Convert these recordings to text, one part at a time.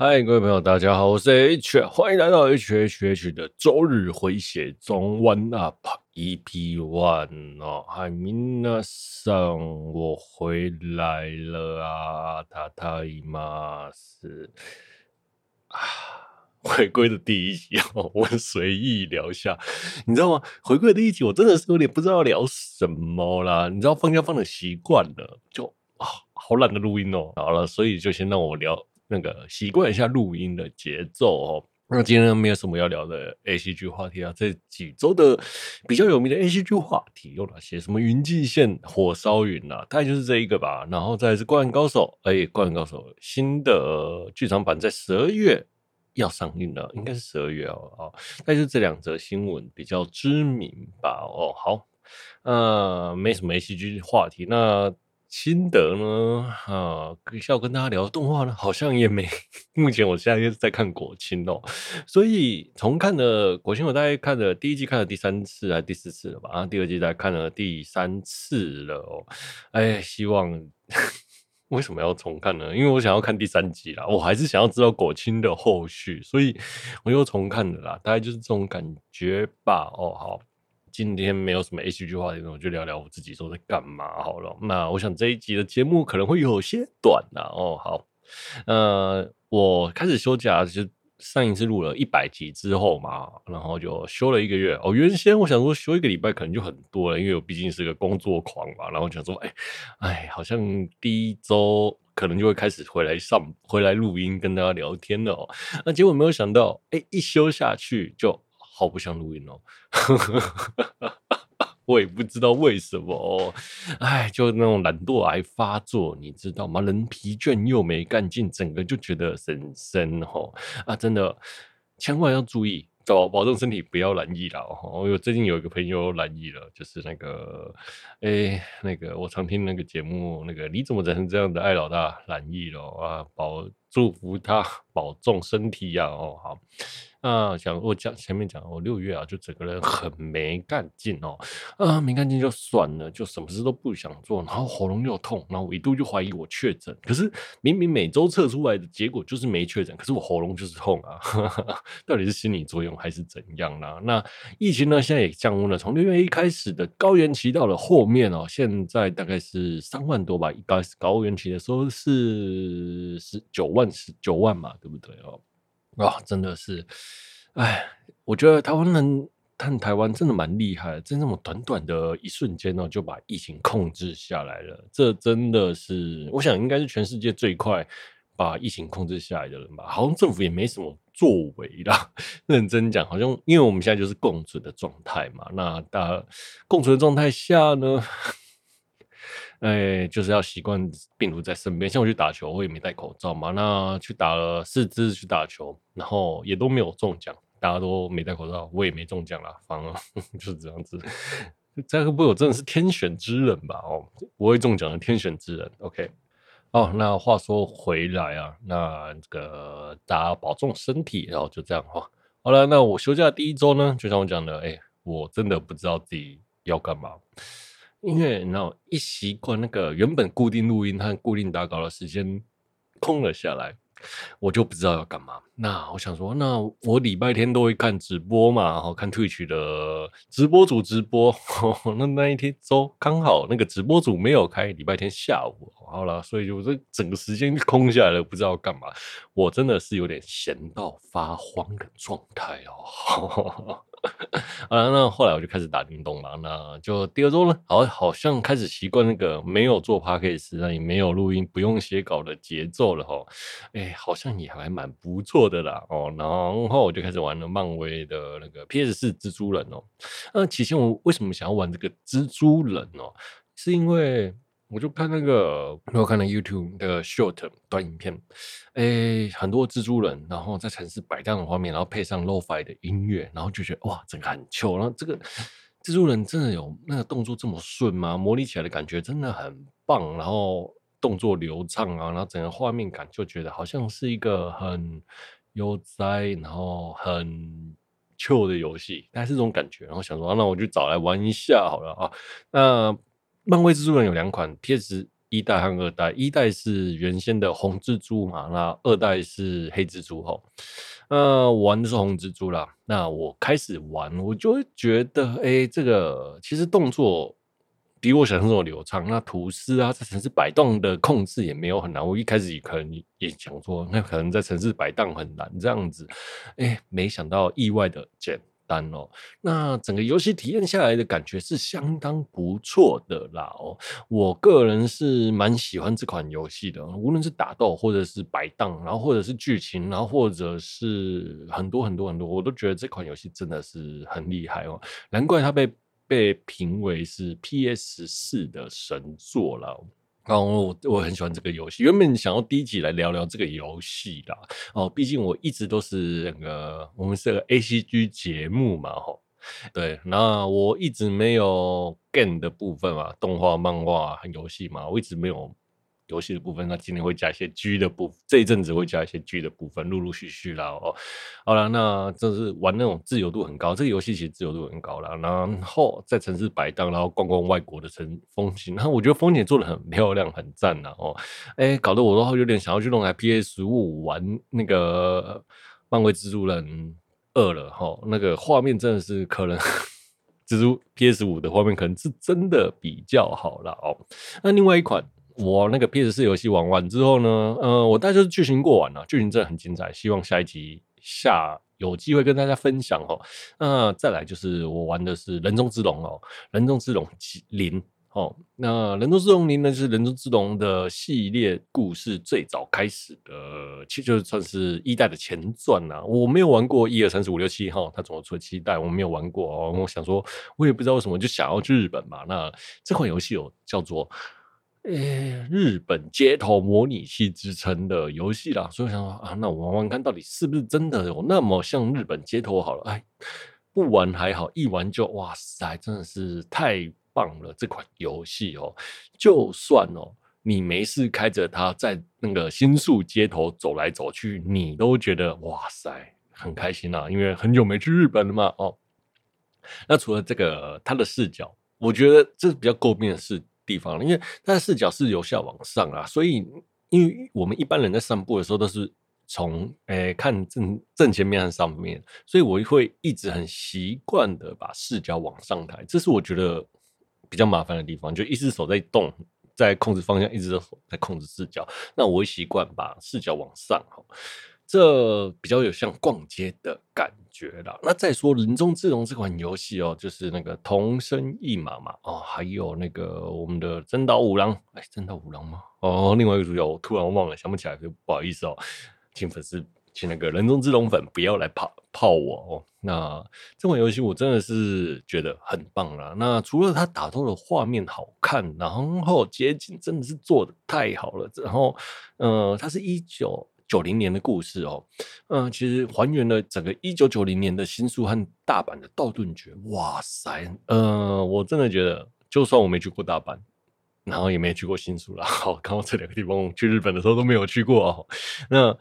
嗨，各位朋友，大家好，我是 H，欢迎来到 H H H 的周日回血中 One Up EP One 哦，嗨，皆さん，我回来了啊，ただいます啊，回归的第一集哦，我随意聊一下，你知道吗？回归的第一集，我真的是有点不知道要聊什么啦，你知道放假放的习惯了，就啊，好懒得录音哦，好了，所以就先让我聊。 那个习惯一下录音的节奏哦。那今天没有什么要聊的 ACG 话题啊。这几周的比较有名的 ACG 话题有哪些？什么云际线、火烧云啊，大概就是这一个吧。然后再是《灌篮高手》，哎，《灌篮高手》新的剧场版在十二月要上映了，应该是十二月哦。哦，那就这两则新闻比较知名吧。哦，好，呃，没什么 ACG 话题，那。心得呢？啊，要跟大家聊动画呢，好像也没。目前我现在是在看国青哦，所以重看的国青，我大概看了第一季看了第三次还是第四次了吧？啊，第二季大概看了第三次了哦。哎，希望 为什么要重看呢？因为我想要看第三集啦，我还是想要知道国青的后续，所以我又重看了啦。大概就是这种感觉吧。哦，好。今天没有什么 H G 话题，我就聊聊我自己都在干嘛好了。那我想这一集的节目可能会有些短呐。哦，好，呃，我开始休假，就上一次录了一百集之后嘛，然后就休了一个月。哦，原先我想说休一个礼拜可能就很多了，因为我毕竟是个工作狂嘛。然后想说，哎，哎，好像第一周可能就会开始回来上，回来录音跟大家聊天了哦。那结果没有想到，哎，一休下去就。好不想录音哦，我也不知道为什么哦，哎，就那种懒惰癌发作，你知道吗？人疲倦又没干劲，整个就觉得神神吼啊，真的千万要注意，保保重身体，不要染意了哦。我最近有一个朋友染意了，就是那个哎，那个我常听那个节目，那个你怎么整成这样的艾老大染意了啊？保祝福他保重身体呀哦，好。啊，讲我讲前面讲，我六月啊，就整个人很没干劲哦，啊，没干劲就算了，就什么事都不想做，然后喉咙又痛，然后我一度就怀疑我确诊，可是明明每周测出来的结果就是没确诊，可是我喉咙就是痛啊，到底是心理作用还是怎样呢？那疫情呢，现在也降温了，从六月一开始的高原期到了后面哦，现在大概是三万多吧，一开始高原期的时候是十九万十九万嘛，对不对哦？啊、哦，真的是，哎，我觉得台湾人看台湾真的蛮厉害的，在那么短短的一瞬间呢，就把疫情控制下来了。这真的是，我想应该是全世界最快把疫情控制下来的人吧。好像政府也没什么作为啦。认真讲，好像因为我们现在就是共存的状态嘛。那大共存的状态下呢？哎，就是要习惯病毒在身边。像我去打球，我也没戴口罩嘛。那去打了四支去打球，然后也都没有中奖，大家都没戴口罩，我也没中奖啦。反而 就是这样子。这会不会我真的是天选之人吧？哦，不会中奖的天选之人。OK，哦，那话说回来啊，那这个大家保重身体，然后就这样哈。好了，那我休假第一周呢，就像我讲的，哎，我真的不知道自己要干嘛。因为然后一习惯那个原本固定录音和固定打稿的时间空了下来，我就不知道要干嘛。那我想说，那我礼拜天都会看直播嘛，然后看 Twitch 的直播主直播。那那一天周刚好那个直播组没有开，礼拜天下午好了，所以就这整个时间空下来了，不知道干嘛。我真的是有点闲到发慌的状态哦。啊，那后来我就开始打电动了。那就第二周呢，好，好像开始习惯那个没有做 p a c k a g e 那也没有录音，不用写稿的节奏了哈。哎、好像也还蛮不错的啦。哦，然后我就开始玩了漫威的那个 PS 四蜘蛛人哦。那起先我为什么想要玩这个蜘蛛人哦？是因为。我就看那个，我看了 YouTube 的 short 短影片，诶、很多蜘蛛人，然后在城市摆荡的画面，然后配上 lo-fi 的音乐，然后就觉得哇，整个很秀。然后这个蜘蛛人真的有那个动作这么顺吗？模拟起来的感觉真的很棒，然后动作流畅啊，然后整个画面感就觉得好像是一个很悠哉，然后很 chill 的游戏，大概是这种感觉。然后想说，那我就找来玩一下好了啊，那。漫威蜘蛛人有两款，PS 一代和二代，一代是原先的红蜘蛛嘛，那二代是黑蜘蛛吼。呃，玩的是红蜘蛛啦。那我开始玩，我就会觉得，哎、这个其实动作比我想象中流畅。那吐司啊，在城市摆荡的控制也没有很难。我一开始也可能也想说，那可能在城市摆荡很难这样子。哎、没想到意外的简单哦，那整个游戏体验下来的感觉是相当不错的啦哦。我个人是蛮喜欢这款游戏的，无论是打斗，或者是摆荡，然后或者是剧情，然后或者是很多很多很多，我都觉得这款游戏真的是很厉害哦。难怪它被被评为是 PS 四的神作了。然后我我很喜欢这个游戏，原本想要第一集来聊聊这个游戏的哦，毕竟我一直都是那个我们是个 ACG 节目嘛，吼，对，那我一直没有 game 的部分嘛，动画、漫画游戏嘛，我一直没有。游戏的部分，那今天会加一些 G 的部，这一阵子会加一些 G 的部分，陆陆续续啦哦。好了，那这是玩那种自由度很高，这个游戏其实自由度很高了。然后在城市摆荡，然后逛逛外国的城风景，然后我觉得风景做的很漂亮，很赞呐哦。哎、搞得我都有点想要去弄台 PS 五玩那个漫威蜘蛛人二了哈。那个画面真的是可能 蜘蛛 PS 五的画面可能是真的比较好了哦。那另外一款。我那个 PS 四游戏玩完之后呢，呃，我大概就是剧情过完了，剧情真的很精彩，希望下一集下有机会跟大家分享哦。那再来就是我玩的是人中之龙哦，人中之龙零哦，那人中之龙零呢，就是人中之龙的系列故事最早开始的，其实就算是一代的前传呐。我没有玩过一二三四五六七哈，它总共出了七代，我没有玩过哦。我想说，我也不知道为什么就想要去日本嘛。那这款游戏有叫做。诶、日本街头模拟器之称的游戏啦，所以我想说啊，那我玩玩看到底是不是真的有那么像日本街头好了？哎，不玩还好，一玩就哇塞，真的是太棒了！这款游戏哦，就算哦，你没事开着它在那个新宿街头走来走去，你都觉得哇塞，很开心啊，因为很久没去日本了嘛。哦，那除了这个，它的视角，我觉得这是比较诟病的事。地方，因为它的视角是由下往上啊，所以因为我们一般人在散步的时候都是从诶、看正正前面和上面，所以我会一直很习惯的把视角往上抬，这是我觉得比较麻烦的地方，就一只手在动，在控制方向，一只手在控制视角，那我会习惯把视角往上这比较有像逛街的感觉啦。那再说《人中之龙》这款游戏哦，就是那个桐生一马嘛，哦，还有那个我们的真岛五郎，哎，真岛五郎吗？哦，另外一个主角我突然忘了，想不起来，就不好意思哦，请粉丝，请那个人中之龙粉不要来泡泡我哦。那这款游戏我真的是觉得很棒啦。那除了它打斗的画面好看，然后街景真的是做的太好了，然后，呃，它是一九。九零年的故事哦，嗯，其实还原了整个一九九零年的新宿和大阪的道顿崛。哇塞，嗯，我真的觉得，就算我没去过大阪，然后也没去过新宿啦，好，刚好这两个地方去日本的时候都没有去过哦，那。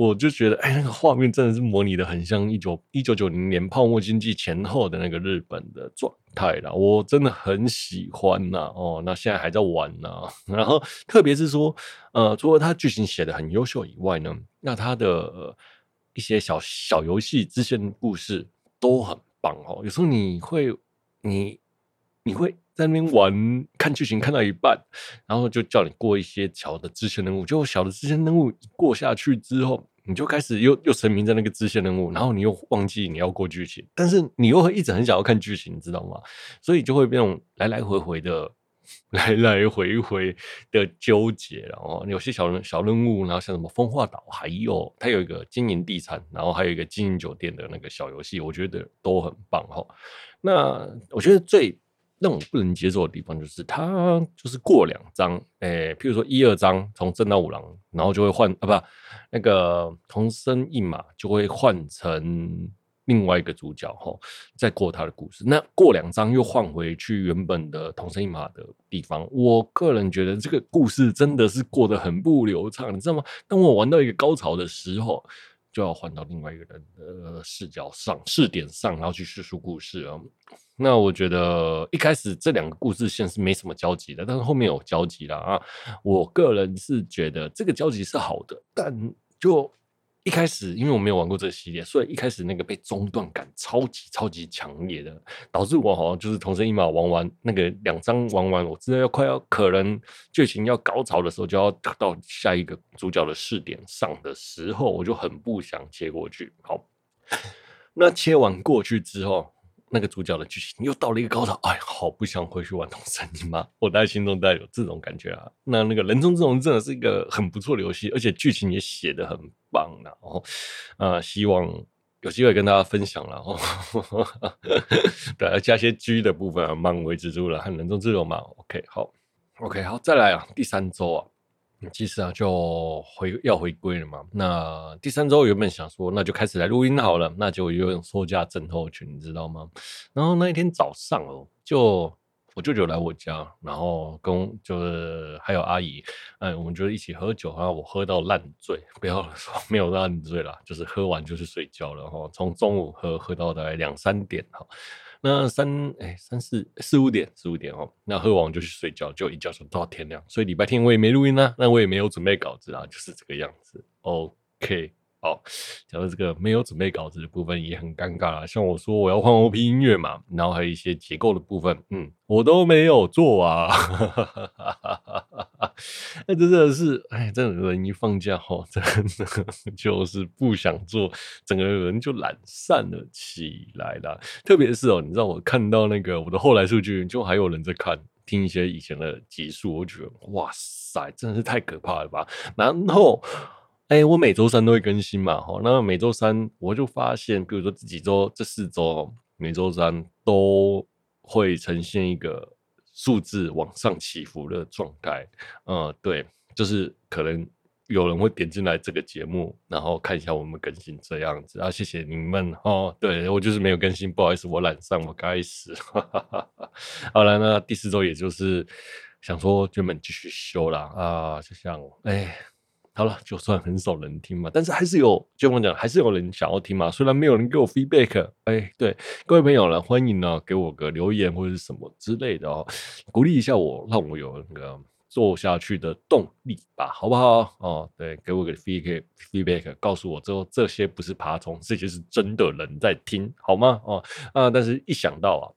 我就觉得，哎，那个画面真的是模拟的很像一九一九九零年泡沫经济前后的那个日本的状态啦，我真的很喜欢呐，哦，那现在还在玩呢。然后，特别是说，呃，除了它剧情写的很优秀以外呢，那它的、一些小小游戏支线故事都很棒哦。有时候你会，你你会在那边玩，看剧情看到一半，然后就叫你过一些小的支线任务，就小的支线任务过下去之后。你就开始又又沉迷在那个支线任务，然后你又忘记你要过剧情，但是你又会一直很想要看剧情，你知道吗？所以就会变成来来回回的，来来回回的纠结。然后有些小任小任务，然后像什么风化岛，还有它有一个经营地产，然后还有一个经营酒店的那个小游戏，我觉得都很棒哈。那我觉得最。让我不能接受的地方就是，它就是过两章，诶、譬如说一二章从真岛五郎，然后就会换啊，不，那个桐生一马就会换成另外一个主角哈，再过他的故事。那过两章又换回去原本的桐生一马的地方。我个人觉得这个故事真的是过得很不流畅，你知道吗？当我玩到一个高潮的时候，就要换到另外一个人的视角上、视点上，然后去叙述故事啊。那我觉得一开始这两个故事线是没什么交集的，但是后面有交集了啊。我个人是觉得这个交集是好的，但就。一开始，因为我没有玩过这个系列，所以一开始那个被中断感超级超级强烈的，导致我好像就是同生一马玩完那个两张玩完，我真的要快要可能剧情要高潮的时候，就要到下一个主角的试点上的时候，我就很不想切过去。好，那切完过去之后。那个主角的剧情又到了一个高潮，哎，好不想回去玩同生一马，我在心中带有这种感觉啊。那那个人中之龙真的是一个很不错的游戏，而且剧情也写得很棒，然后啊，希望有机会跟大家分享了哦。对，要加些 G 的部分啊，漫威蜘蛛了和人中之龙嘛。OK，好，OK，好，再来啊，第三周啊。其实啊，就回要回归了嘛。那第三周原本想说，那就开始来录音好了。那就有种收假症候群，你知道吗？然后那一天早上哦，就我舅舅来我家，然后跟就是还有阿姨，哎，我们就一起喝酒，然后我喝到烂醉，不要说没有烂醉啦，就是喝完就是睡觉了哈。从中午喝喝到大概两三点哈。那三哎三四四五点四五点哦，那喝完就去睡觉，就一觉睡到天亮。所以礼拜天我也没录音啊，那我也没有准备稿子啊，就是这个样子。OK。哦，讲到这个没有准备稿子的部分也很尴尬啊。像我说我要换 OP 音乐嘛，然后还有一些结构的部分，嗯，我都没有做啊。那真的是，哎，这种人一放假后，真的 就是不想做，整个人就懒散了起来了。特别是哦，你知道我看到那个我的后来数据，就还有人在看听一些以前的集数，我觉得哇塞，真的是太可怕了吧。然后。哎、我每周三都会更新嘛，哈，那每周三我就发现，比如说这几周、这四周，每周三都会呈现一个数字往上起伏的状态，嗯，对，就是可能有人会点进来这个节目，然后看一下我们更新这样子，啊，谢谢你们哦，对，我就是没有更新，不好意思，我懒散，我该死，好了，那第四周也就是想说专门继续修啦。啊，就像哎。好了，就算很少人听嘛，但是还是有，就我讲，还是有人想要听嘛。虽然没有人给我 feedback，哎、欸，对各位朋友呢，欢迎呢给我个留言或者是什么之类的哦，鼓励一下我，让我有那个做下去的动力吧，好不好？哦，对，给我个 feedback feedback，告诉我之后这些不是爬虫，这些是真的人在听，好吗？哦啊，但是一想到啊。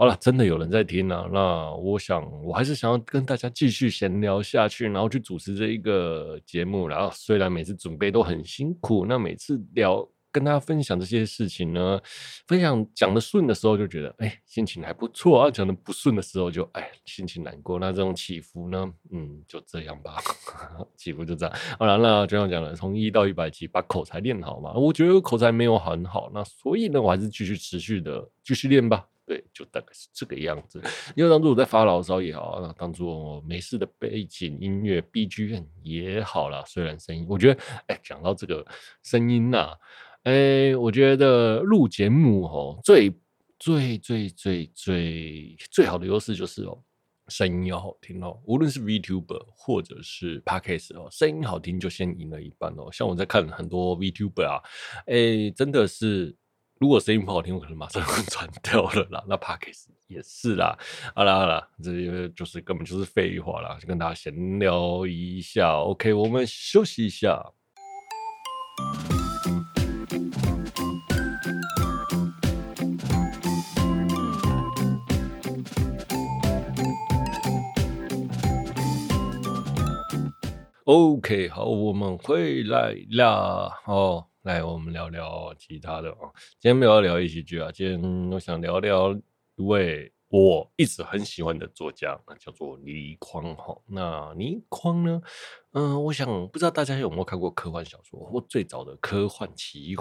好了，真的有人在听啊。那我想，我还是想要跟大家继续闲聊下去，然后去主持这一个节目。然后虽然每次准备都很辛苦，那每次聊跟大家分享这些事情呢，分享讲的顺的时候就觉得哎，心情还不错啊；讲的不顺的时候就哎，心情难过。那这种起伏呢，嗯，就这样吧，起伏就这样。好了，那就像讲了，从一到一百集把口才练好嘛。我觉得口才没有很好，那所以呢，我还是继续持续的继续练吧。对，就大概是这个样子。因为当初我在发牢骚也好，那当初没事的背景音乐 BGM 也好啦。虽然声音，我觉得，哎，讲到这个声音呐、啊，哎，我觉得录节目哦，最最最最最最好的优势就是哦，声音要好听哦。无论是 VTuber 或者是 Podcast 哦，声音好听就先赢了一半哦。像我在看很多 VTuber 啊，哎，真的是。如果声音不好听，我可能马上 转掉了啦。那 Podcast 也是啦。好啦好啦，这些就是根本就是废话啦，就跟大家闲聊一下。OK，我们休息一下。OK，好，我们回来啦。哦。来，我们聊聊其他的哦。今天没有要聊一喜剧啊，今天我想聊聊一位我一直很喜欢的作家，叫做倪匡哈。那倪匡呢？嗯、我想不知道大家有没有看过科幻小说或最早的科幻奇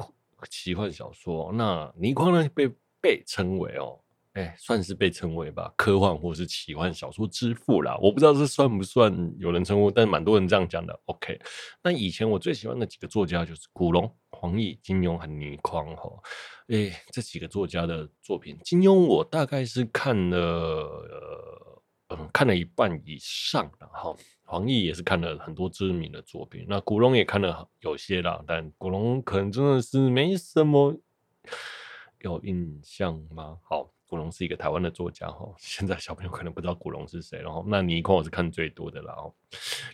奇幻小说？那倪匡呢，被被称为哦。哎，算是被称为吧，科幻或是奇幻小说之父啦。我不知道这算不算有人称呼，但蛮多人这样讲的。OK，那以前我最喜欢的几个作家就是古龙、黄易、金庸和倪匡哈。哎，这几个作家的作品，金庸我大概是看了，呃，嗯，看了一半以上的哈。黄易也是看了很多知名的作品，那古龙也看了有些啦，但古龙可能真的是没什么有印象吗？好，古龙是一个台湾的作家哈，现在小朋友可能不知道古龙是谁，然后那倪匡我是看最多的啦，哦，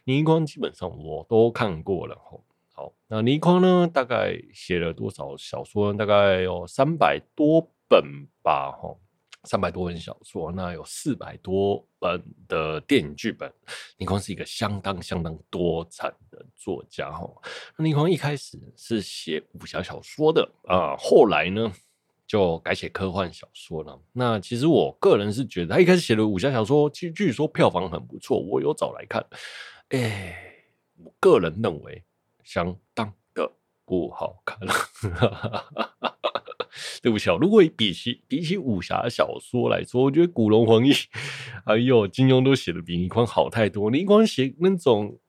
倪匡基本上我都看过了，吼，好，那倪匡呢，大概写了多少小说？大概有三百多本吧，吼。三百多本小说，那有四百多本的电影剧本。倪匡是一个相当相当多产的作家哈。那倪匡一开始是写武侠小说的啊，后来呢就改写科幻小说了。那其实我个人是觉得，他一开始写的武侠小说，其实据说票房很不错，我有找来看。哎、我个人认为相当的不好看了。对不起啊，如果比起比起武侠小说来说，我觉得古龙、黄易 还有金庸都写的比倪匡好太多。倪匡写那种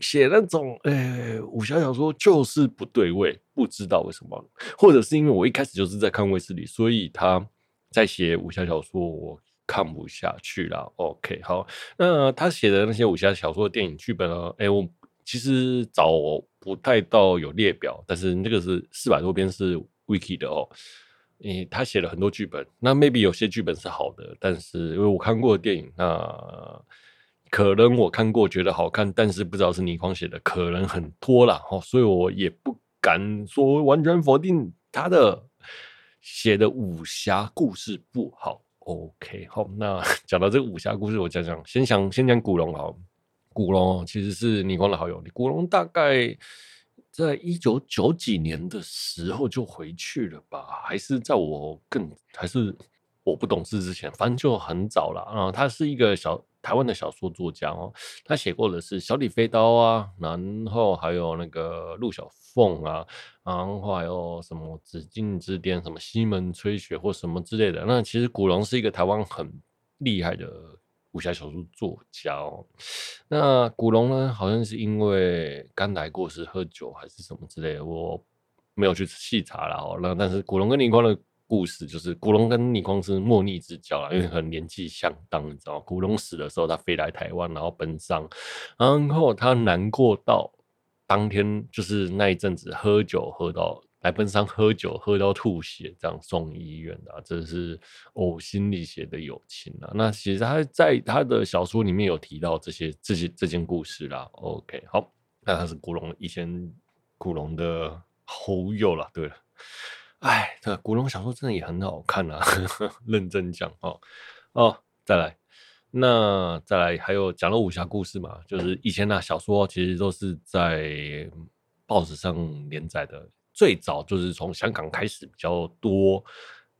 写那种诶、武侠小说就是不对味，不知道为什么，或者是因为我一开始就是在看卫斯理，所以他在写武侠小说我看不下去了。OK，好，那他写的那些武侠小说的电影剧本呢？哎、我其实找我不太到有列表，但是那个是四百多篇是。Wiki 的哦，诶，他写了很多剧本，那 maybe 有些剧本是好的，但是因为我看过的电影，那可能我看过觉得好看，但是不知道是倪匡写的，可能很拖啦。哦，所以我也不敢说完全否定他的写的武侠故事不好。OK，好，那 讲到这个武侠故事，我讲讲，先讲先讲古龙好，古龙其实是倪匡的好友，古龙大概。在一九九几年的时候就回去了吧？还是在我更还是我不懂事之前，反正就很早了啊。他是一个小台湾的小说作家哦，他写过的是《小李飞刀》啊，然后还有那个陆小凤啊，然后还有什么《紫禁之巅》、什么《西门吹雪》或什么之类的。那其实古龙是一个台湾很厉害的。武侠小说作家哦，那古龙呢？好像是因为刚来过世喝酒还是什么之类的，我没有去细查了哦。那但是古龙跟倪匡的故事，就是古龙跟倪匡是莫逆之交啦，因为很年纪相当，你知道吗？古龙死的时候，他飞来台湾，然后奔丧，然后他难过到当天就是那一阵子喝酒喝到。来奔丧喝酒喝到吐血，这样送医院的，啊，这是呕心沥血的友情啊！那其实他在他的小说里面有提到这些这些这件故事啦。OK，好，那他是古龙以前古龙的好友了。对了，哎，这古龙小说真的也很好看啊，认真讲哦哦，再来，那再来还有讲了武侠故事嘛？就是以前的小说其实都是在报纸上连载的。最早就是从香港开始比较多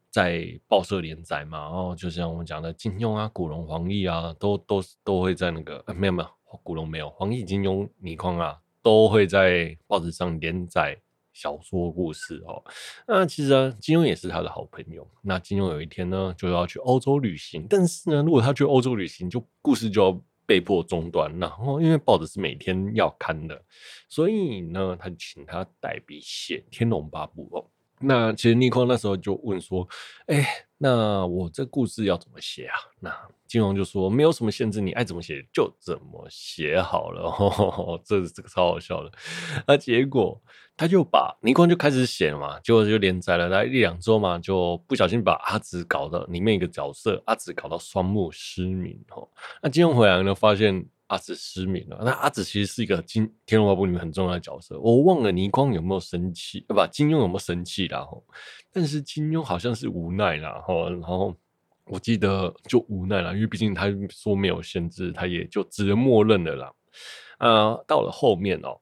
在报社连载嘛，然后就像我们讲的金庸啊、古龙、黄易啊，都都都会在那个、呃、没有没有古龙没有黄易、金庸、倪匡啊，都会在报纸上连载小说故事哦。那其实，金庸也是他的好朋友。那金庸有一天呢，就要去欧洲旅行，但是呢，如果他去欧洲旅行，就故事就要。被迫中断，然后因为报纸是每天要刊的，所以呢，他就请他代笔写《天龙八部》哦。那其实尼匡那时候就问说：“哎，那我这故事要怎么写啊？”那金庸就说：“没有什么限制，你爱怎么写就怎么写好了。呵呵”这这个超好笑的。那结果。他就把倪匡就开始写了嘛，结果就连载了大概一两周嘛，就不小心把阿紫搞到里面一个角色，阿紫搞到双目失明哦。那金庸回来呢，发现阿紫失明了。那阿紫其实是一个金《天龙八部》里面很重要的角色，我忘了倪匡有没有生气，不，金庸有没有生气啦？吼，但是金庸好像是无奈啦，吼，然后我记得就无奈了，因为毕竟他说没有限制，他也就只能默认了啦。呃，到了后面哦。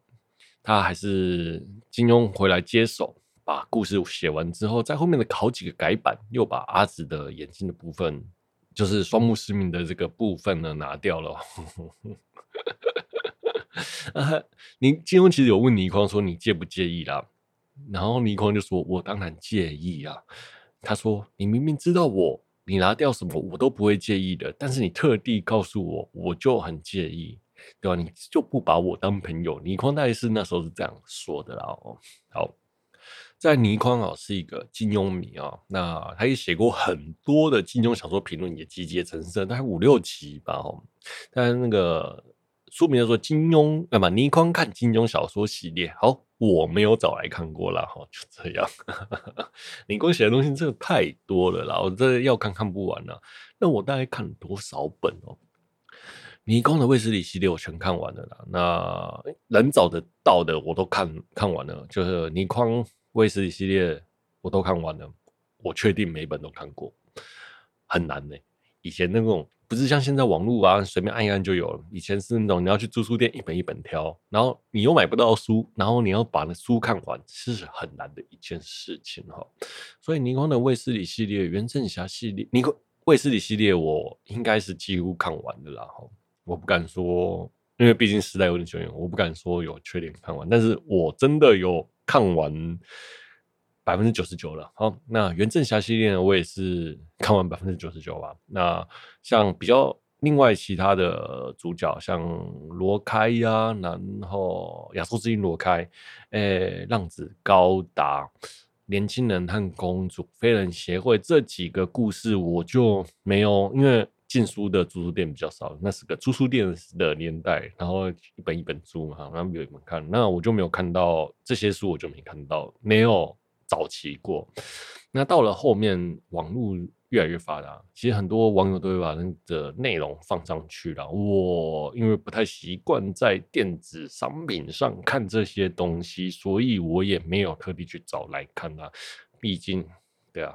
他还是金庸回来接手，把故事写完之后，在后面的好几个改版，又把阿紫的眼睛的部分，就是双目失明的这个部分呢拿掉了。啊，你金庸其实有问倪匡说，你介不介意啦？然后倪匡就说，我当然介意啊。他说，你明明知道我，你拿掉什么我都不会介意的，但是你特地告诉我，我就很介意。对吧？你就不把我当朋友？倪匡大概是那时候是这样说的啦。哦，好，在倪匡啊是一个金庸迷啊，那他也写过很多的金庸小说评论，也集结成册，大概五六集吧。哦，但那个书名叫做《金庸》，那么倪匡看金庸小说系列。好，我没有找来看过啦，哈，就这样。倪匡写的东西真的太多了啦，我这要看看不完了。那我大概看了多少本哦？倪匡的卫斯理系列我全看完了啦。那能找得到的我都看看完了，就是倪匡卫斯理系列我都看完了。我确定每本都看过，很难呢、以前那种不是像现在网络啊，随便按一按就有了。以前是那种你要去租书店一本一本挑，然后你又买不到书，然后你要把那书看完，是很难的一件事情哈。所以倪匡的卫斯理系列、袁振侠系列、倪匡卫斯理系列，我应该是几乎看完的啦哈。我不敢说，因为毕竟时代有点久远，我不敢说有缺点看完，但是我真的有看完百分之九十九了。好，那袁振侠系列呢，我也是看完百分之九十九吧。那像比较另外其他的主角，像罗开呀、然后亚洲之鹰罗开，诶、浪子高达，年轻人和公主，非人协会这几个故事，我就没有，因为。进书的租书店比较少，那是个租书店的年代，然后一本一本租嘛，然后没有人看，那我就没有看到这些书，我就没看到，没有早期过。那到了后面，网络越来越发达，其实很多网友都会把那个内容放上去了。我因为不太习惯在电子商品上看这些东西，所以我也没有特地去找来看啊。毕竟，对啊。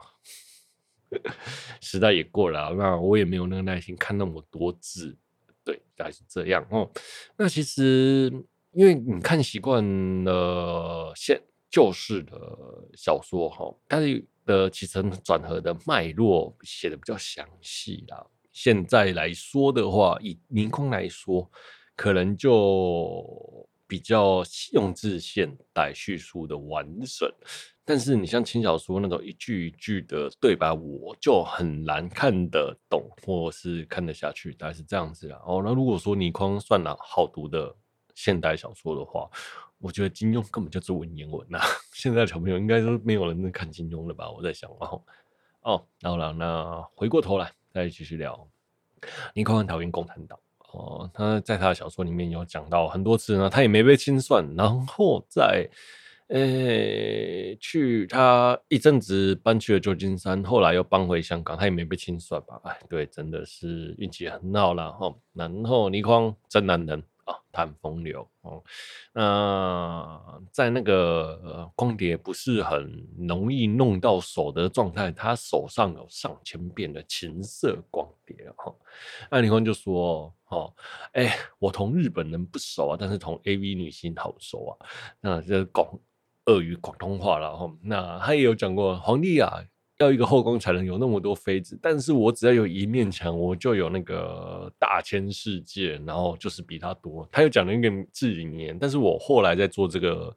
时代也过了，那我也没有那个耐心看那么多字，对，大概是这样哦。那其实因为你看习惯了现旧式的小说哈，它的起承转合的脉络写的比较详细啦。现在来说的话，以倪匡来说，可能就比较用字现代叙述的完整。但是你像轻小说那种一句一句的对白，我就很难看得懂，或是看得下去，大概是这样子啦。哦，那如果说倪匡算了好读的现代小说的话，我觉得金庸根本就是文言文呐。现在小朋友应该都没有人在看金庸了吧？我在想哦哦，然后了，那回过头来再继续聊，倪匡很讨厌共产党哦，他在他的小说里面有讲到很多次呢，他也没被清算，然后在。诶、去他一阵子搬去了旧金山，后来又搬回香港，他也没被清算吧？哎，对，真的是运气很好了哈。然后倪匡真男人啊，他很风流哦。那、在那个光碟不是很容易弄到手的状态，他手上有上千遍的情色光碟哈。那倪匡就说：“哦，哎、我同日本人不熟啊，但是同 AV 女星好熟啊。那这广。”俄语广东话了哈，那他也有讲过，皇帝啊要一个后宫才能有那么多妃子，但是我只要有一面墙，我就有那个大千世界，然后就是比他多。他又讲了一个字里面，但是我后来在做这个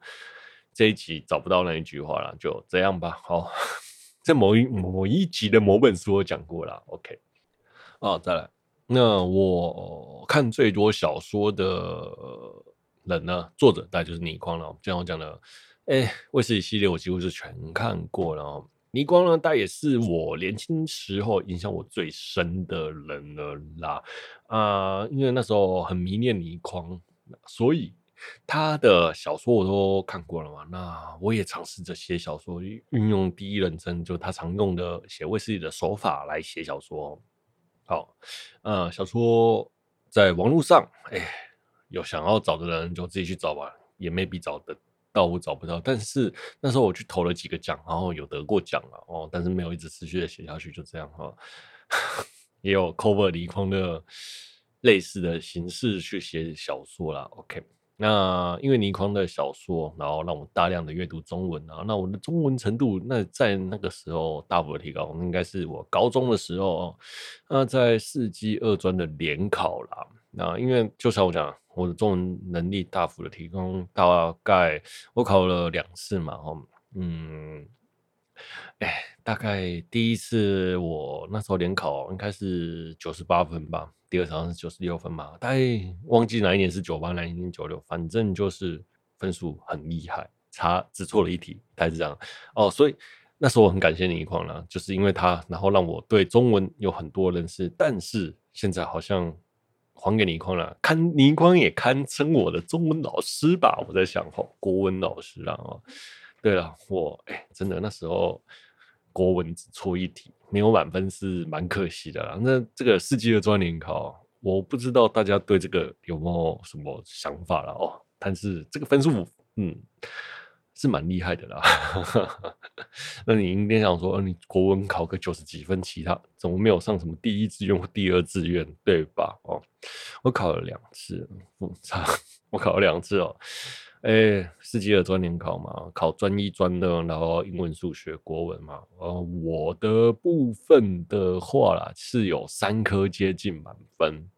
这一集找不到那一句话了，就这样吧。好，在某一某一集的某本书我讲过了。OK，哦，再来，那我看最多小说的人呢，作者大概就是倪匡了。就像我讲的。哎，卫斯理系列我几乎是全看过了哦。倪匡呢，他也是我年轻时候影响我最深的人了啦。啊、因为那时候很迷恋倪匡，所以他的小说我都看过了嘛。那我也尝试着写小说，运用第一人称，就他常用的写卫斯理的手法来写小说。好，呃，小说在网络上，哎，有想要找的人就自己去找吧，也没必找的。到我找不到，但是那时候我去投了几个奖，然后有得过奖了哦，但是没有一直持续的写下去，就这样哈。也有 cover 倪匡的类似的形式去写小说啦。OK，那因为倪匡的小说，然后让我大量的阅读中文啊，那我的中文程度那在那个时候大幅的提高，应该是我高中的时候哦，那在四技二专的联考啦。那因为就像我讲。我的中文能力大幅的提高，大概我考了两次嘛，哦，嗯，哎，大概第一次我那时候联考应该是九十八分吧，第二次好像是九十六分嘛，大概忘记哪一年是九八，哪一年九六，反正就是分数很厉害，差只错了一题，大概是这样。哦，所以那时候我很感谢倪匡了，就是因为他，然后让我对中文有很多认识，但是现在好像。还给倪匡了，堪倪匡也堪称我的中文老师吧？我在想，哦，国文老师啊，哦，对了，我哎，真的那时候国文只错一题，没有满分是蛮可惜的啦。那这个世纪的专联考，我不知道大家对这个有没有什么想法了哦。但是这个分数，嗯。是蛮厉害的啦，那你应该想说，你国文考个九十几分，其他怎么没有上什么第一志愿或第二志愿，对吧？哦，我考了两次，我操，我考了两次哦，哎、四级的专联考嘛，考专一专的，然后英文、数学、国文嘛，呃，我的部分的话啦，是有三科接近满分，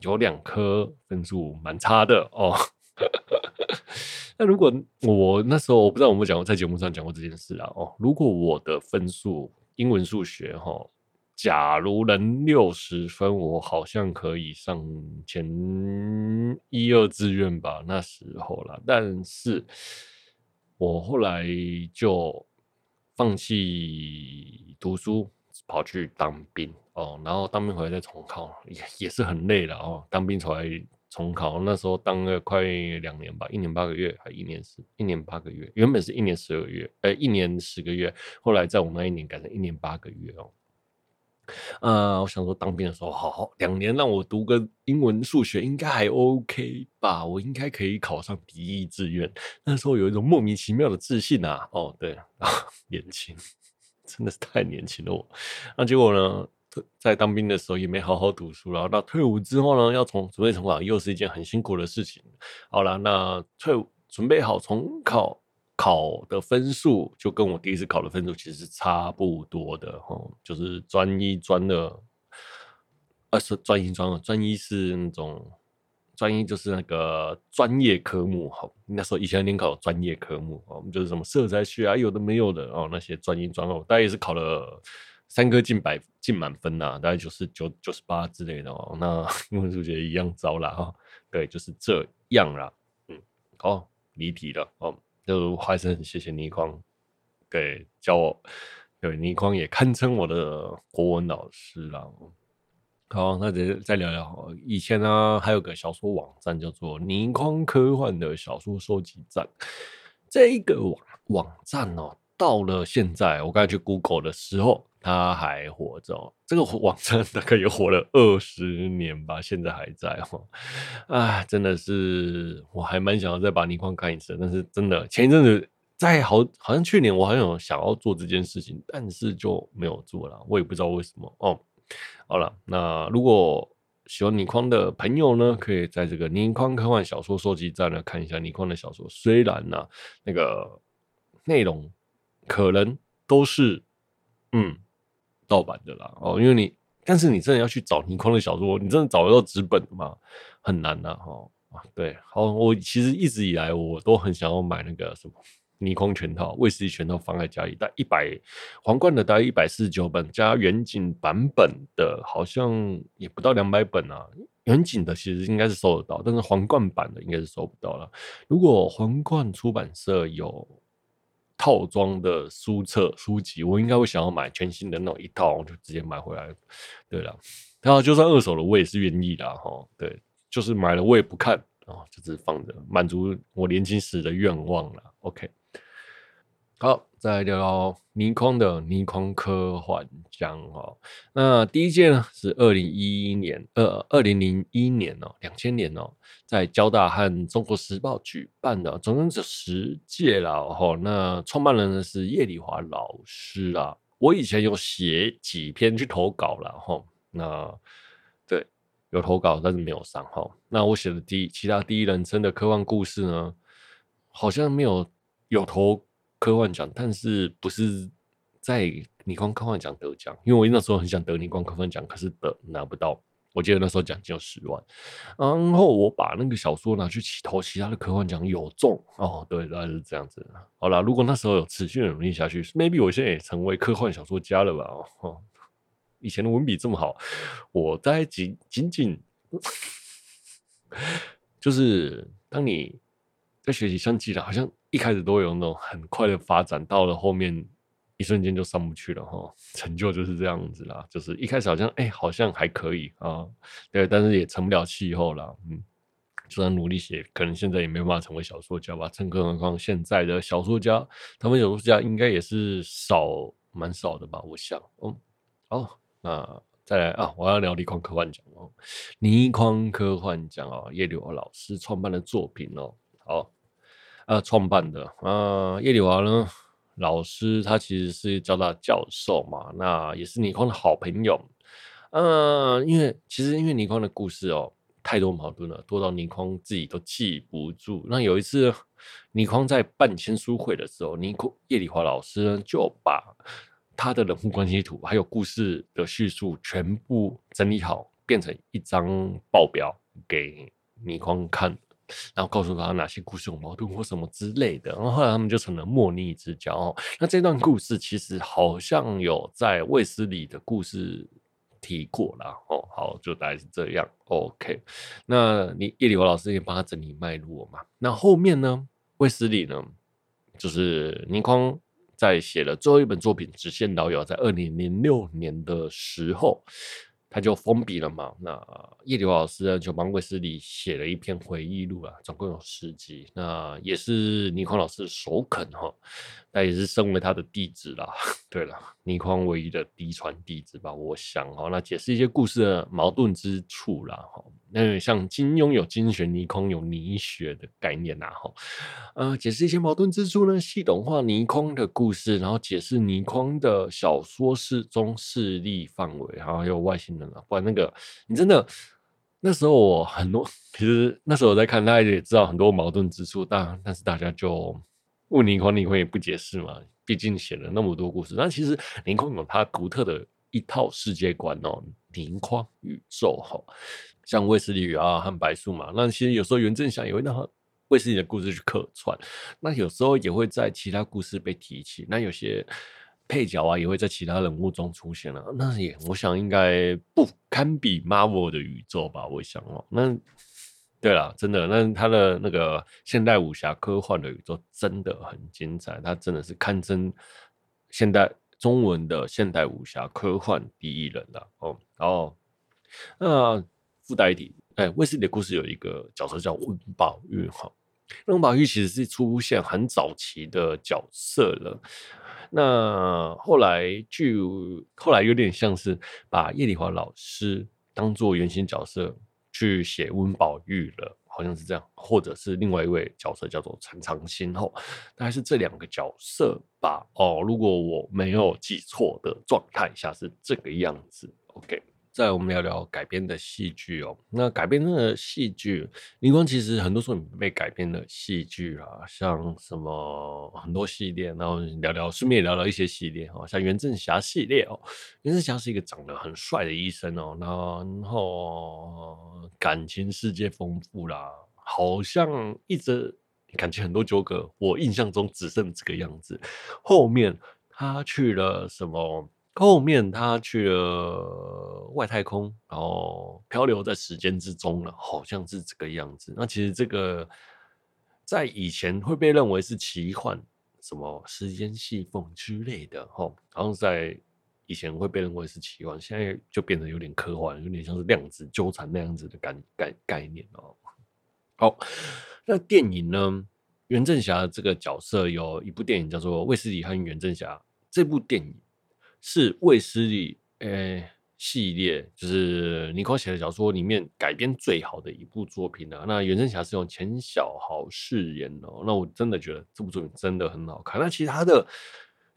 有两科分数蛮差的哦。那如果我那时候我不知道我们讲过在节目上讲过这件事啊哦，如果我的分数英文数学哈，假如能六十分，我好像可以上前一二志愿吧，那时候啦。但是我后来就放弃读书，跑去当兵哦，然后当兵回来再重考，也也是很累了哦，当兵出来。重考那时候当了快两年吧，一年八个月，还一年十一年八个月，原本是一年十二月，呃，一年十个月，后来在我那一年改成一年八个月哦。呃，我想说当兵的时候，好好两年让我读个英文数学应该还 OK 吧，我应该可以考上第一志愿。那时候有一种莫名其妙的自信啊，哦，对啊，年轻，真的是太年轻了我。那结果呢？在当兵的时候也没好好读书，然后到退伍之后呢，要从准备重考，又是一件很辛苦的事情。好了，那退伍准备好重考，考的分数就跟我第一次考的分数其实是差不多的哦，就是专一专的，呃，是专一专二，专一是那种专一就是那个专业科目哈。那时候以前联考专业科目哦，就是什么色彩学啊，有的没有的哦，那些专一专二，大概也是考了。三科进百进满分呐、大概九十九九十八之类的哦、那 英文数学一样糟了哈。对，就是这样啦。嗯，好，离题了哦。就还是很谢谢倪匡，对，教我。对，倪匡也堪称我的国文老师啦。好，那再再聊聊。以前呢，还有个小说网站叫做倪匡科幻的小说收集站。这一个网网站哦、到了现在，我刚才去 Google 的时候。他还活着，这个网站大概也活了二十年吧，现在还在哈。啊，真的是，我还蛮想要再把倪匡看一次，但是真的前一阵子在好，好像去年我好像有想要做这件事情，但是就没有做了，我也不知道为什么哦。好了，那如果喜欢倪匡的朋友呢，可以在这个倪匡科幻小说收集站呢看一下倪匡的小说，虽然呢、那个内容可能都是嗯。盗版的啦，哦，因为你，但是你真的要去找倪匡的小说，你真的找得到纸本的吗？很难呐，哈，啊，对，好，我其实一直以来我都很想要买那个什么倪匡全套、卫斯理全套放在家里，但一百皇冠的大概一百四十九本，加远景版本的，好像也不到两百本啊。远景的其实应该是收得到，但是皇冠版的应该是收不到了。如果皇冠出版社有。套装的书册书籍，我应该会想要买全新的那种一套，我就直接买回来。对了，然后就算二手的，我也是愿意的哈。对，就是买了我也不看啊，就只是放着，满足我年轻时的愿望了。OK。好，再来聊聊倪匡的倪匡科幻奖哦。那第一届呢是二零一一年，呃，二零零一年哦，两千年哦，在交大和中国时报举办的，总共是十届了哈。那创办人呢是叶礼华老师啊。我以前有写几篇去投稿了哈。那对，有投稿，但是没有上哈。那我写的第其他第一人称的科幻故事呢，好像没有有投。科幻奖，但是不是在倪匡科幻奖得奖？因为我那时候很想得倪匡科幻奖，可是得拿不到。我记得那时候奖金有十万，然后我把那个小说拿去投其他的科幻奖，有中哦。对，大概是这样子。好啦，如果那时候有持续努力下去，maybe 我现在也成为科幻小说家了吧？哦，以前的文笔这么好，我在仅仅仅 就是当你在学习相机了，好像。一开始都有那种很快的发展，到了后面一瞬间就上不去了哈。成就就是这样子啦，就是一开始好像哎、好像还可以啊，对，但是也成不了气候啦。嗯，就算努力写，可能现在也没办法成为小说家吧。更何况现在的小说家，他们小说家应该也是少，蛮少的吧？我想，嗯，好，那再来啊，我要聊倪匡科幻奖哦，倪匡科幻奖啊，叶刘华老师创办的作品哦，好。啊，创办的啊，叶刘华呢，老师他其实是交大教授嘛，那也是倪匡的好朋友。嗯、因为其实因为倪匡的故事哦，太多矛盾了，多到倪匡自己都记不住。那有一次，倪匡在办签书会的时候，倪匡叶刘华老师呢就把他的人物关系图还有故事的叙述全部整理好，变成一张报表给倪匡看。然后告诉他哪些故事有矛盾或什么之类的，然后后来他们就成了莫逆之交哦。那这段故事其实好像有在卫斯理的故事提过啦。哦。好，就大概是这样。OK，那你叶刘华老师也帮他整理脉络嘛？那后面呢？卫斯理呢？就是倪匡在写了最后一本作品《只羡老友》在二零零六年的时候。他就封笔了嘛，那叶刘老师呢就帮卫斯理写了一篇回忆录啊，总共有十集，那也是倪匡老师的首肯哈，那也是身为他的弟子啦。对了，倪匡唯一的嫡传弟子吧，我想哈，那解释一些故事的矛盾之处啦哈。那像金庸有金学，倪匡有倪学的概念呐哈。呃，解释一些矛盾之处呢，系统化倪匡的故事，然后解释倪匡的小说世中势力范围，然后还有外星人不然那个你真的那时候我很多，其实那时候我在看，大家也知道很多矛盾之处，但但是大家就问倪匡，倪匡也不解释嘛。毕竟写了那么多故事，那其实倪匡有他独特的一套世界观哦，倪匡宇宙哈。像卫斯理啊和白素嘛，那其实有时候袁振祥也会让卫斯理的故事去客串，那有时候也会在其他故事被提起，那有些配角啊也会在其他人物中出现了，那也我想应该不堪比 Marvel 的宇宙吧，我想哦，那对了，真的，那他的那个现代武侠科幻的宇宙真的很精彩，他真的是堪称现代中文的现代武侠科幻第一人了哦，然后那。附带一点，哎，卫斯理的故事有一个角色叫温宝玉哈。温宝玉其实是出现很早期的角色了。那后来就后来有点像是把叶刘华老师当做原型角色去写温宝玉了，好像是这样，或者是另外一位角色叫做陈长兴后，大概是这两个角色吧。哦，如果我没有记错的状态下是这个样子。OK。再我们聊聊改编的戏剧哦。那改编的戏剧，倪匡其实很多时候被改编的戏剧啊，像什么很多系列，然后聊聊，顺便聊聊一些系列哦，像袁振霞系列哦。袁振霞是一个长得很帅的医生哦，然后感情世界丰富啦，好像一直感情很多纠葛。我印象中只剩这个样子，后面他去了什么？后面他去了外太空，然后漂流在时间之中了，好像是这个样子。那其实这个在以前会被认为是奇幻，什么时间细缝之类的，哈，好像在以前会被认为是奇幻，现在就变得有点科幻，有点像是量子纠缠那样子的概概概念哦。好，那电影呢？袁振霞这个角色有一部电影叫做《卫斯理和袁振侠》，这部电影。是卫斯理诶、系列，就是倪匡写的小说里面改编最好的一部作品了、那袁振侠是用钱小豪饰演的、那我真的觉得这部作品真的很好看。那其他的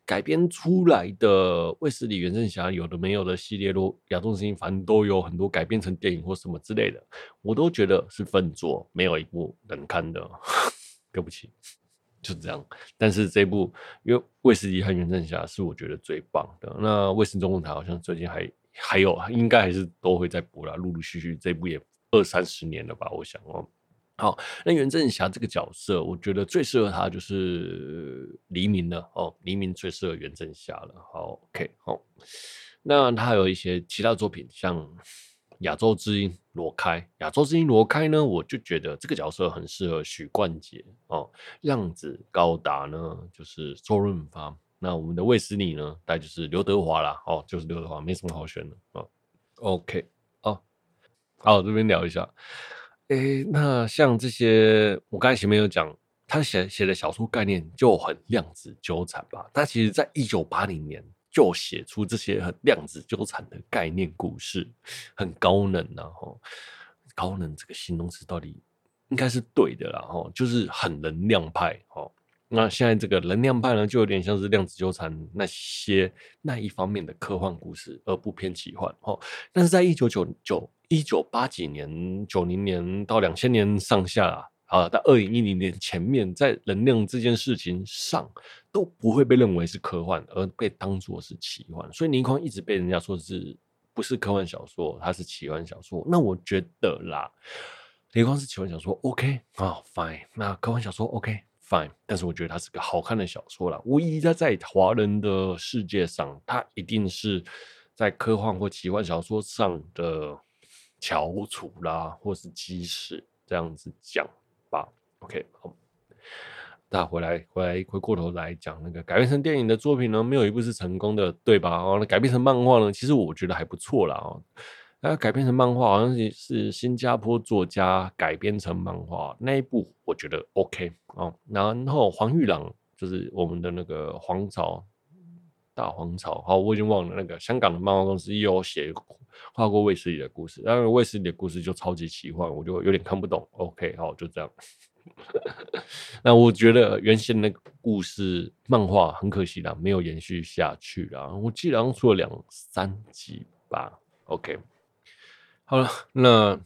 改编出来的卫斯理、袁振侠有的没有的系列都亚洲之星，反正都有很多改编成电影或什么之类的，我都觉得是分作，没有一部能看的。对不起。就这样，但是这部因为卫斯理和袁振侠是我觉得最棒的。那卫视中文台好像最近还还有，应该还是都会在播啦，陆陆续续这部也二三十年了吧，我想哦。好，那袁振霞这个角色，我觉得最适合他就是黎明了哦，黎明最适合袁振霞了。好，OK，好，那他有一些其他作品，像。亚洲之音罗开，亚洲之音罗开呢，我就觉得这个角色很适合许冠杰哦。样子高达呢，就是周润发。那我们的卫斯理呢，大概就是刘德华啦，哦，就是刘德华，没什么好选的哦。OK，哦，好，这边聊一下。诶，那像这些，我刚才前面有讲，他写写的小说概念就很量子纠缠吧？他其实在一九八零年就写出这些量子纠缠的概念故事，很高能然后高能这个形容词到底应该是对的啦，哈，就是很能量派，哈。那现在这个能量派呢，就有点像是量子纠缠那些那一方面的科幻故事，而不偏奇幻，哈。但是在一九九九一九八几年、九零年到两千年上下啊，啊，到二零一零年前面，在能量这件事情上都不会被认为是科幻，而被当作是奇幻。所以倪匡一直被人家说是不是科幻小说，它是奇幻小说。那我觉得啦，倪匡是奇幻小说，OK 啊，Fine。那科幻小说，OK。fine，但是我觉得它是个好看的小说啦。无疑，它在华人的世界上，它一定是在科幻或奇幻小说上的翘楚啦，或是基石这样子讲吧。OK，好，那回来回来回过头来讲那个改编成电影的作品呢，没有一部是成功的，对吧？哦，那改编成漫画呢，其实我觉得还不错啦。哦。那改编成漫画，好像是是新加坡作家改编成漫画那一部，我觉得 OK 哦。然后黄玉郎就是我们的那个黄巢大黄巢，好，我已经忘了那个香港的漫画公司有写画过卫斯理的故事，但是卫斯理的故事就超级奇幻，我就有点看不懂。OK，好，就这样。那我觉得原先那个故事漫画很可惜啦，没有延续下去啦。我记得好像出了两三集吧。OK。好了，那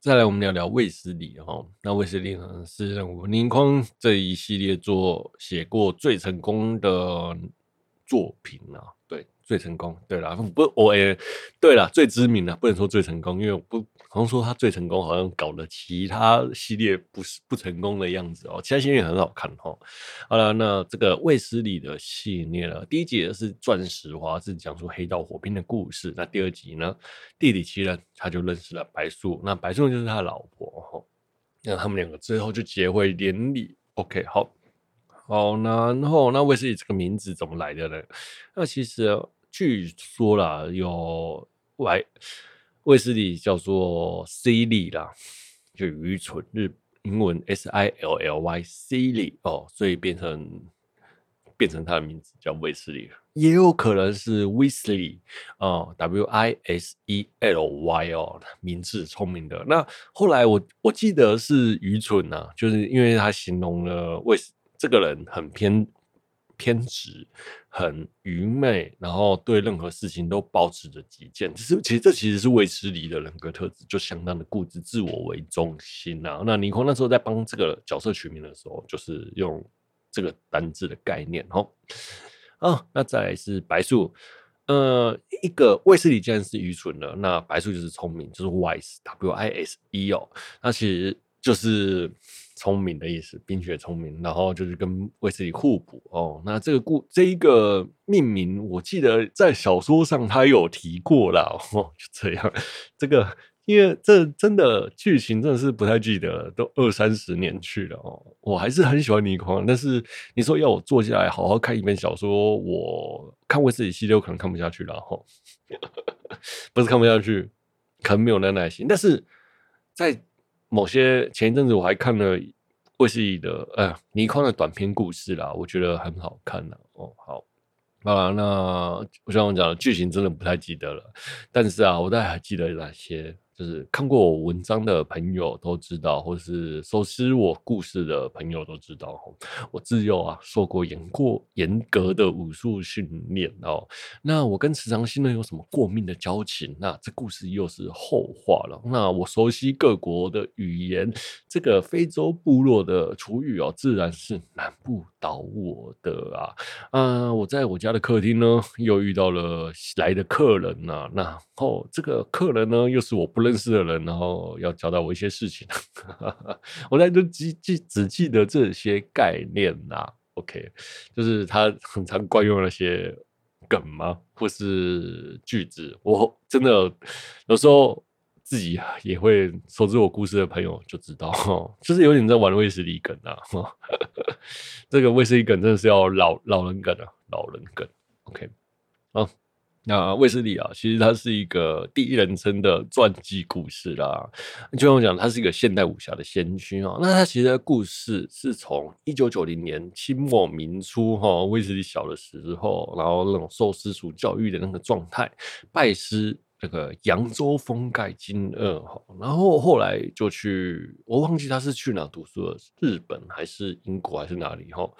再来我们聊聊卫斯理哈。那卫斯理呢是我们倪匡这一系列作写过最成功的作品啊，对。最成功，对啦，不，我也对啦，最知名的不能说最成功，因为我不好像说他最成功，好像搞了其他系列不是不成功的样子哦。其他系列很好看哦。好了，那这个卫斯理的系列呢，第一集是钻石花，是讲述黑道火拼的故事。那第二集呢，地底奇人他就认识了白素，那白素就是他老婆哈。那他们两个最后就结为连理。OK，好，好，然后那卫斯理这个名字怎么来的呢？那其实。据说啦，有外卫斯理叫做 silly 啦，就愚蠢，日英文 s i l l y silly 哦，所以变成变成他的名字叫卫斯理，也有可能是 Wesley 哦，w i s e l y 哦，名字聪明的。那后来我我记得是愚蠢啊，就是因为他形容了卫斯这个人很偏。偏执、很愚昧，然后对任何事情都保持着己见。其实，其实这其实是卫斯理的人格特质，就相当的固执、自我为中心啊。那倪匡那时候在帮这个角色取名的时候，就是用这个单字的概念。哦，啊，那再来是白素，呃，一个卫斯理既然是愚蠢的，那白素就是聪明，就是 wise，w i s e 哦。那其实就是。聪明的意思，冰雪聪明，然后就是跟卫斯理互补哦。那这个故这一个命名，我记得在小说上他有提过啦。哦，就这样。这个因为这真的剧情真的是不太记得，都二三十年去了哦。我还是很喜欢倪匡，但是你说要我坐下来好好看一本小说，我看卫斯理系列我可能看不下去了哈。不是看不下去，可能没有那耐心，但是在。某些前一阵子我还看了卫斯理的呃倪匡的短篇故事啦，我觉得很好看呐。哦，好，好了，那我像我讲的剧情真的不太记得了，但是啊，我大概还记得哪些。就是看过我文章的朋友都知道，或是熟悉我故事的朋友都知道，我自幼啊受过严过严格的武术训练哦。那我跟池长信呢有什么过命的交情？那这故事又是后话了。那我熟悉各国的语言，这个非洲部落的厨语哦，自然是难不倒我的啊。嗯，我在我家的客厅呢，又遇到了来的客人呐、啊。然后这个客人呢，又是我不认。认识的人，然后要交代我一些事情，我在就记记只记得这些概念呐、啊。OK，就是他很常惯用那些梗吗，或是句子。我真的有时候自己也会熟知我故事的朋友就知道，就是有点在玩卫斯理梗啊。这个卫斯理梗真的是要老老人梗啊，老人梗。OK，好。那卫斯理啊，其实他是一个第一人称的传记故事啦。就像我讲，他是一个现代武侠的先驱啊。那他其实故事是从一九九零年清末民初哈，卫斯理小的时候，然后那种受私塾教育的那个状态，拜师。这个扬州封盖金二哈，然后后来就去，我忘记他是去哪读书了，日本还是英国还是哪里哈？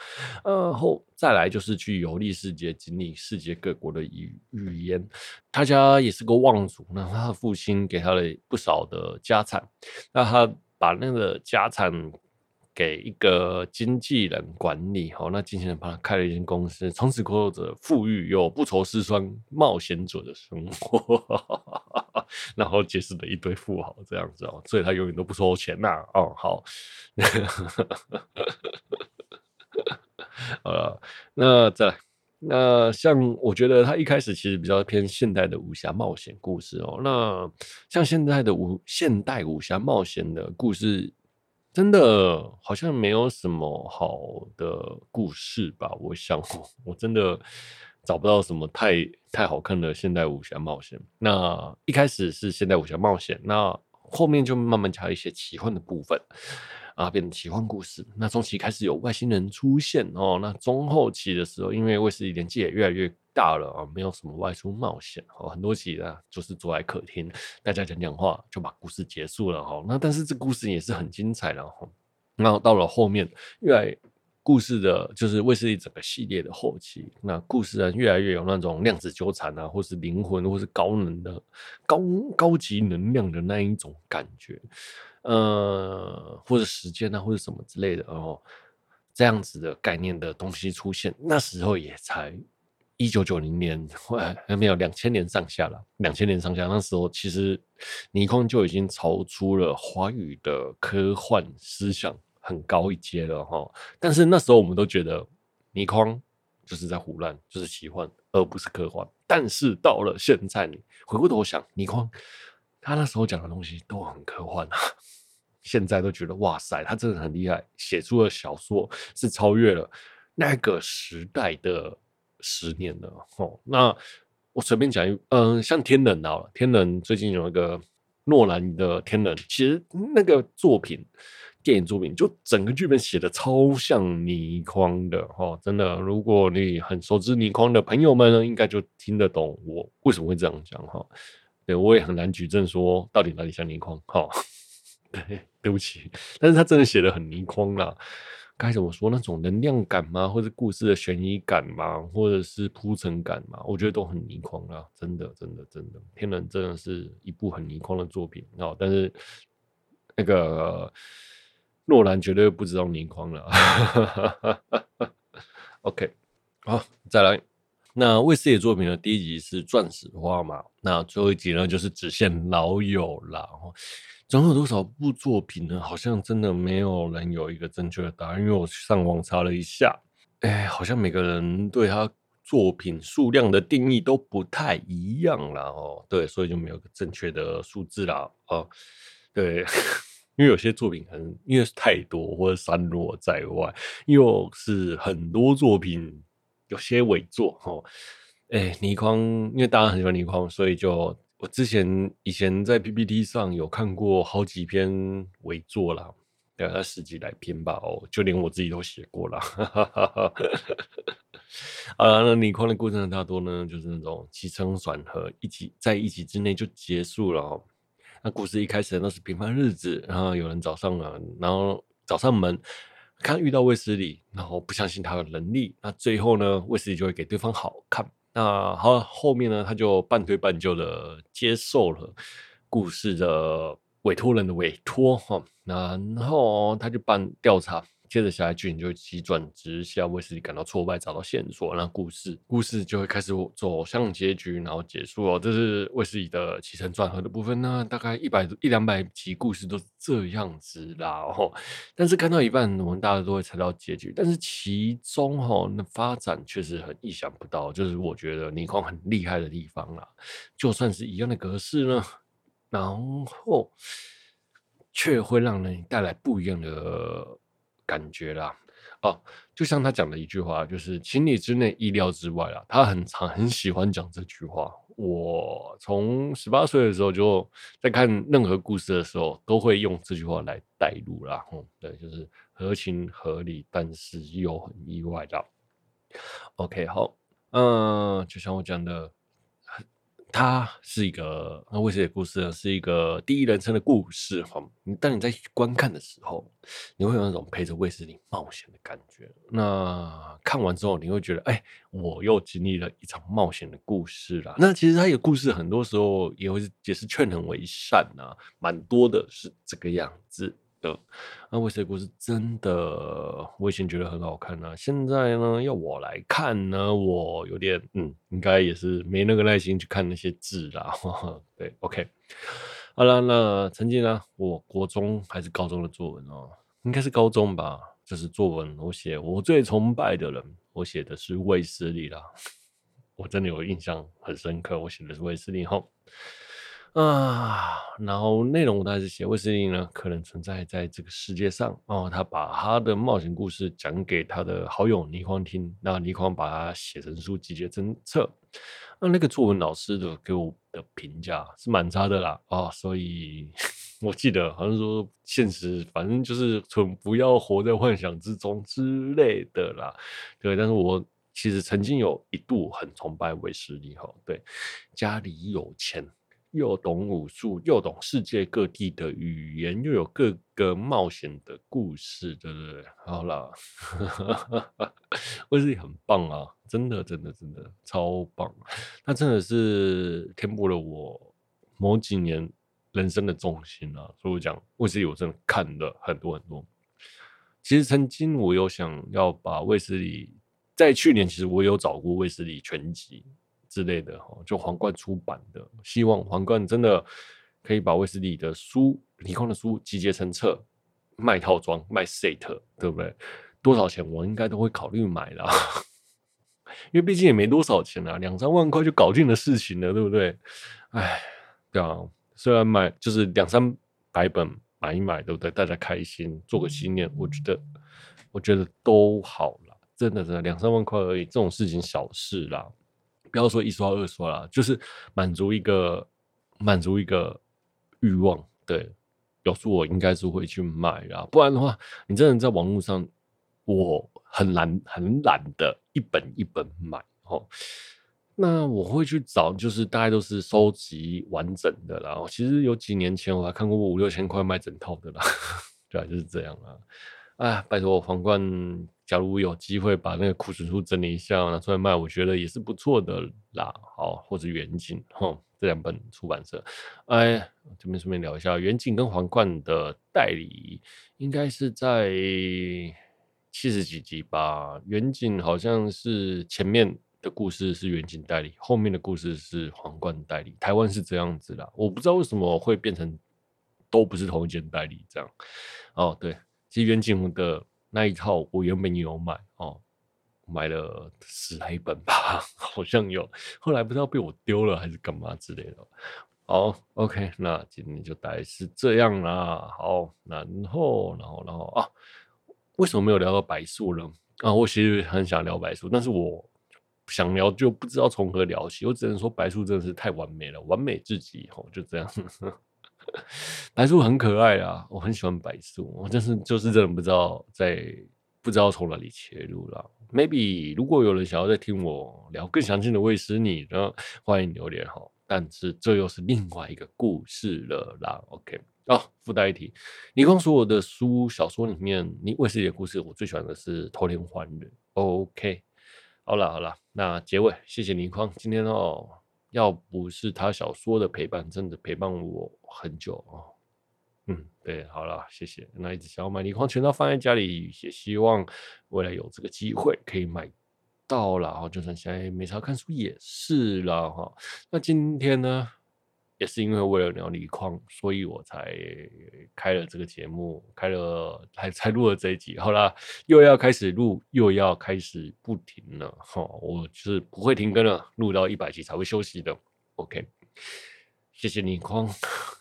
呃后再来就是去游历世界，经历世界各国的语语言。他家也是个望族，那他的父亲给他了不少的家产，那他把那个家产。给一个经纪人管理，好，那经纪人帮他开了一间公司，从此过着富裕又不愁吃穿、冒险者的生活，然后结识了一堆富豪，这样子哦，所以他永远都不收钱呐、哦，好，好了，那再来，那像我觉得他一开始其实比较偏现代的武侠冒险故事哦，那像现在的武现代武侠冒险的故事。真的好像没有什么好的故事吧？我想，我真的找不到什么太太好看的现代武侠冒险。那一开始是现代武侠冒险，那后面就慢慢加一些奇幻的部分。啊，变成奇幻故事。那中期开始有外星人出现哦。那中后期的时候，因为卫斯理年纪也越来越大了啊，没有什么外出冒险哦。很多集呢，就是坐在客厅，大家讲讲话，就把故事结束了哦。那但是这故事也是很精彩的哈。那到了后面，越来故事的，就是卫斯理整个系列的后期，那故事啊越来越有那种量子纠缠啊，或是灵魂，或是高能的高高级能量的那一种感觉。呃，或者时间啊，或者什么之类的，然后这样子的概念的东西出现，那时候也才一九九零年，还 没有两千年上下了。两千年上下，那时候其实倪匡就已经超出了华语的科幻思想很高一阶了哈。但是那时候我们都觉得倪匡就是在胡乱，就是奇幻，而不是科幻。但是到了现在，你回过头想，倪匡他那时候讲的东西都很科幻啊。现在都觉得哇塞，他真的很厉害，写出的小说是超越了那个时代的十年了哦。那我随便讲一，嗯、像天能啊，天冷最近有一个诺兰的天冷，其实那个作品，电影作品就整个剧本写的超像倪匡的哦。真的，如果你很熟知倪匡的朋友们呢，应该就听得懂我为什么会这样讲哈。对，我也很难举证说到底哪里像倪匡哈。对，对不起，但是他真的写的很倪匡啦，该怎么说？那种能量感吗？或者故事的悬疑感吗？或者是铺陈感吗？我觉得都很倪匡啊，真的，真的，真的，天人真的是一部很倪匡的作品哦。但是那个诺兰绝对不知道倪匡了。OK，好，再来。那卫斯理作品的第一集是钻石花嘛？那最后一集呢，就是只限老友了。总有多少部作品呢？好像真的没有人有一个正确的答案，因为我上网查了一下，哎，好像每个人对他作品数量的定义都不太一样了。哦。对，所以就没有个正确的数字了。哦，对，因为有些作品可能因为太多或者散落在外，又是很多作品有些伪作哦。哎，倪匡，因为大家很喜欢倪匡，所以就。我之前以前在 PPT 上有看过好几篇伪作啦，大概十几来篇吧，哦，就连我自己都写过了。啊，那倪匡的故事呢，大多呢就是那种起承转合，一集在一集之内就结束了哦。那故事一开始那是平凡日子，然后有人找上了，然后找上门，看遇到卫斯理，然后不相信他的能力，那最后呢，卫斯理就会给对方好看。那好，后面呢，他就半推半就的接受了故事的委托人的委托哈，然后他就办调查。接着下来剧情就会急转直下，卫斯理感到挫败，找到线索，那故事故事就会开始走向结局，然后结束哦。这是卫斯理的起承转合的部分呢，大概一百一两百集故事都是这样子啦。哦，但是看到一半，我们大家都会猜到结局，但是其中哈那发展确实很意想不到，就是我觉得倪匡很厉害的地方啦。就算是一样的格式呢，然后却会让人带来不一样的。感觉啦，哦，就像他讲的一句话，就是情理之内，意料之外啦。他很常很喜欢讲这句话。我从十八岁的时候就在看任何故事的时候，都会用这句话来带入啦。嗯，对，就是合情合理，但是又很意外的。OK，好，嗯，就像我讲的。它是一个那卫斯理的故事呢，是一个第一人称的故事哈。你当你在观看的时候，你会有那种陪着卫斯理冒险的感觉。那看完之后，你会觉得，哎，我又经历了一场冒险的故事啦。那其实它有故事，很多时候也会也是劝人为善啊，蛮多的是这个样子。的那卫斯理故事真的，我以前觉得很好看啊。现在呢，要我来看呢，我有点嗯，应该也是没那个耐心去看那些字啦。对，OK，好了，那曾经呢，我国中还是高中的作文哦，应该是高中吧，就是作文，我写我最崇拜的人，我写的是卫斯理啦。我真的有印象很深刻，我写的是卫斯理吼。啊，然后内容我大概是写卫斯理呢，可能存在在这个世界上哦。他把他的冒险故事讲给他的好友倪匡听，那倪匡把它写成书集结成册。那那个作文老师的给我的评价是蛮差的啦啊、哦，所以 我记得好像说现实反正就是从不要活在幻想之中之类的啦。对，但是我其实曾经有一度很崇拜韦斯理哈，对，家里有钱。又懂武术，又懂世界各地的语言，又有各个冒险的故事，对不对？好了，卫斯理很棒啊，真的，真的，真的超棒！他真的是填补了我某几年人生的重心啊。所以我讲卫斯理，我真的看了很多很多。其实曾经我有想要把卫斯理，在去年其实我有找过卫斯理全集。之类的哈，就皇冠出版的，希望皇冠真的可以把卫斯理的书、倪匡的书集结成册，卖套装、卖 set，对不对？多少钱我应该都会考虑买啦，因为毕竟也没多少钱啊，两三万块就搞定的事情了，对不对？哎，对啊，虽然买就是两三百本买一买，对不对？大家开心，做个纪念，我觉得我觉得都好了，真的真的两三万块而已，这种事情小事啦。不要说一刷二刷啦，就是满足一个满足一个欲望。对，有书我应该是会去买啊，不然的话，你真的在网络上，我很难很懒的一本一本买哦。那我会去找，就是大概都是收集完整的啦。其实有几年前我还看过五六千块卖整套的啦，对啊，就是这样啊。哎，拜托皇冠。假如有机会把那个库存书整理一下拿出来卖，我觉得也是不错的啦。好，或者远景，吼，这两本出版社，哎，这边顺便聊一下，远景跟皇冠的代理应该是在七十几集吧。远景好像是前面的故事是远景代理，后面的故事是皇冠代理。台湾是这样子啦，我不知道为什么会变成都不是同一间代理这样。哦，对，其实远景的。那一套我原本也有买哦，买了十来本吧，好像有，后来不知道被我丢了还是干嘛之类的。好，OK，那今天就大概是这样啦。好，然后，然后，然后啊，为什么没有聊到白素呢？啊，我其实很想聊白素，但是我想聊就不知道从何聊起。我只能说白素真的是太完美了，完美至极哦，就这样。白素很可爱啊，我很喜欢白素，我真是就是真的不知道在不知道从哪里切入了。Maybe 如果有人想要再听我聊更详尽的卫斯理，呢欢迎留言哈。但是这又是另外一个故事了啦。OK，哦，附带一提，倪匡说我的书小说里面，你卫斯理的故事，我最喜欢的是《偷天换日》。OK，好了好了，那结尾谢谢倪匡，今天哦。要不是他小说的陪伴，真的陪伴我很久哦。嗯，对，好了，谢谢。那一直想要买你光全都放在家里，也希望未来有这个机会可以买到了。哈，就算现在没啥看书也是了哈。那今天呢？也是因为为了聊倪匡，所以我才开了这个节目，开了才才录了这一集。好啦，又要开始录，又要开始不停了哈。我是不会停更了，录到一百集才会休息的。OK，谢谢倪匡，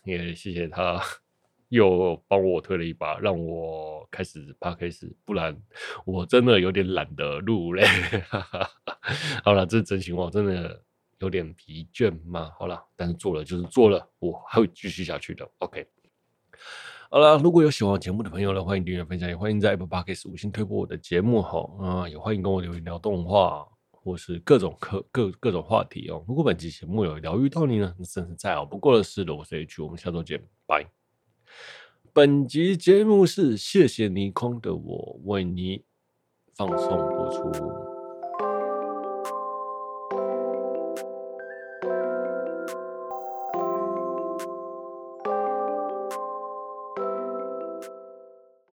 也谢谢他又帮我推了一把，让我开始 Podcast，不然我真的有点懒得录嘞。好了，这是真心话，真的有点疲倦嘛。好了，但是做了就是做了，我还会继续下去的。OK，好了，如果有喜欢我节目的朋友呢，欢迎订阅分享，也欢迎在 Apple Podcast 五星推播我的节目哈。啊，也欢迎跟我留言聊动画或是各种各各各种话题哦。如果本期节目有疗愈到你呢，那真是再好不过的事了。我是 H，我们下周见，拜。本集节目是谢谢倪匡的我为你放送播出。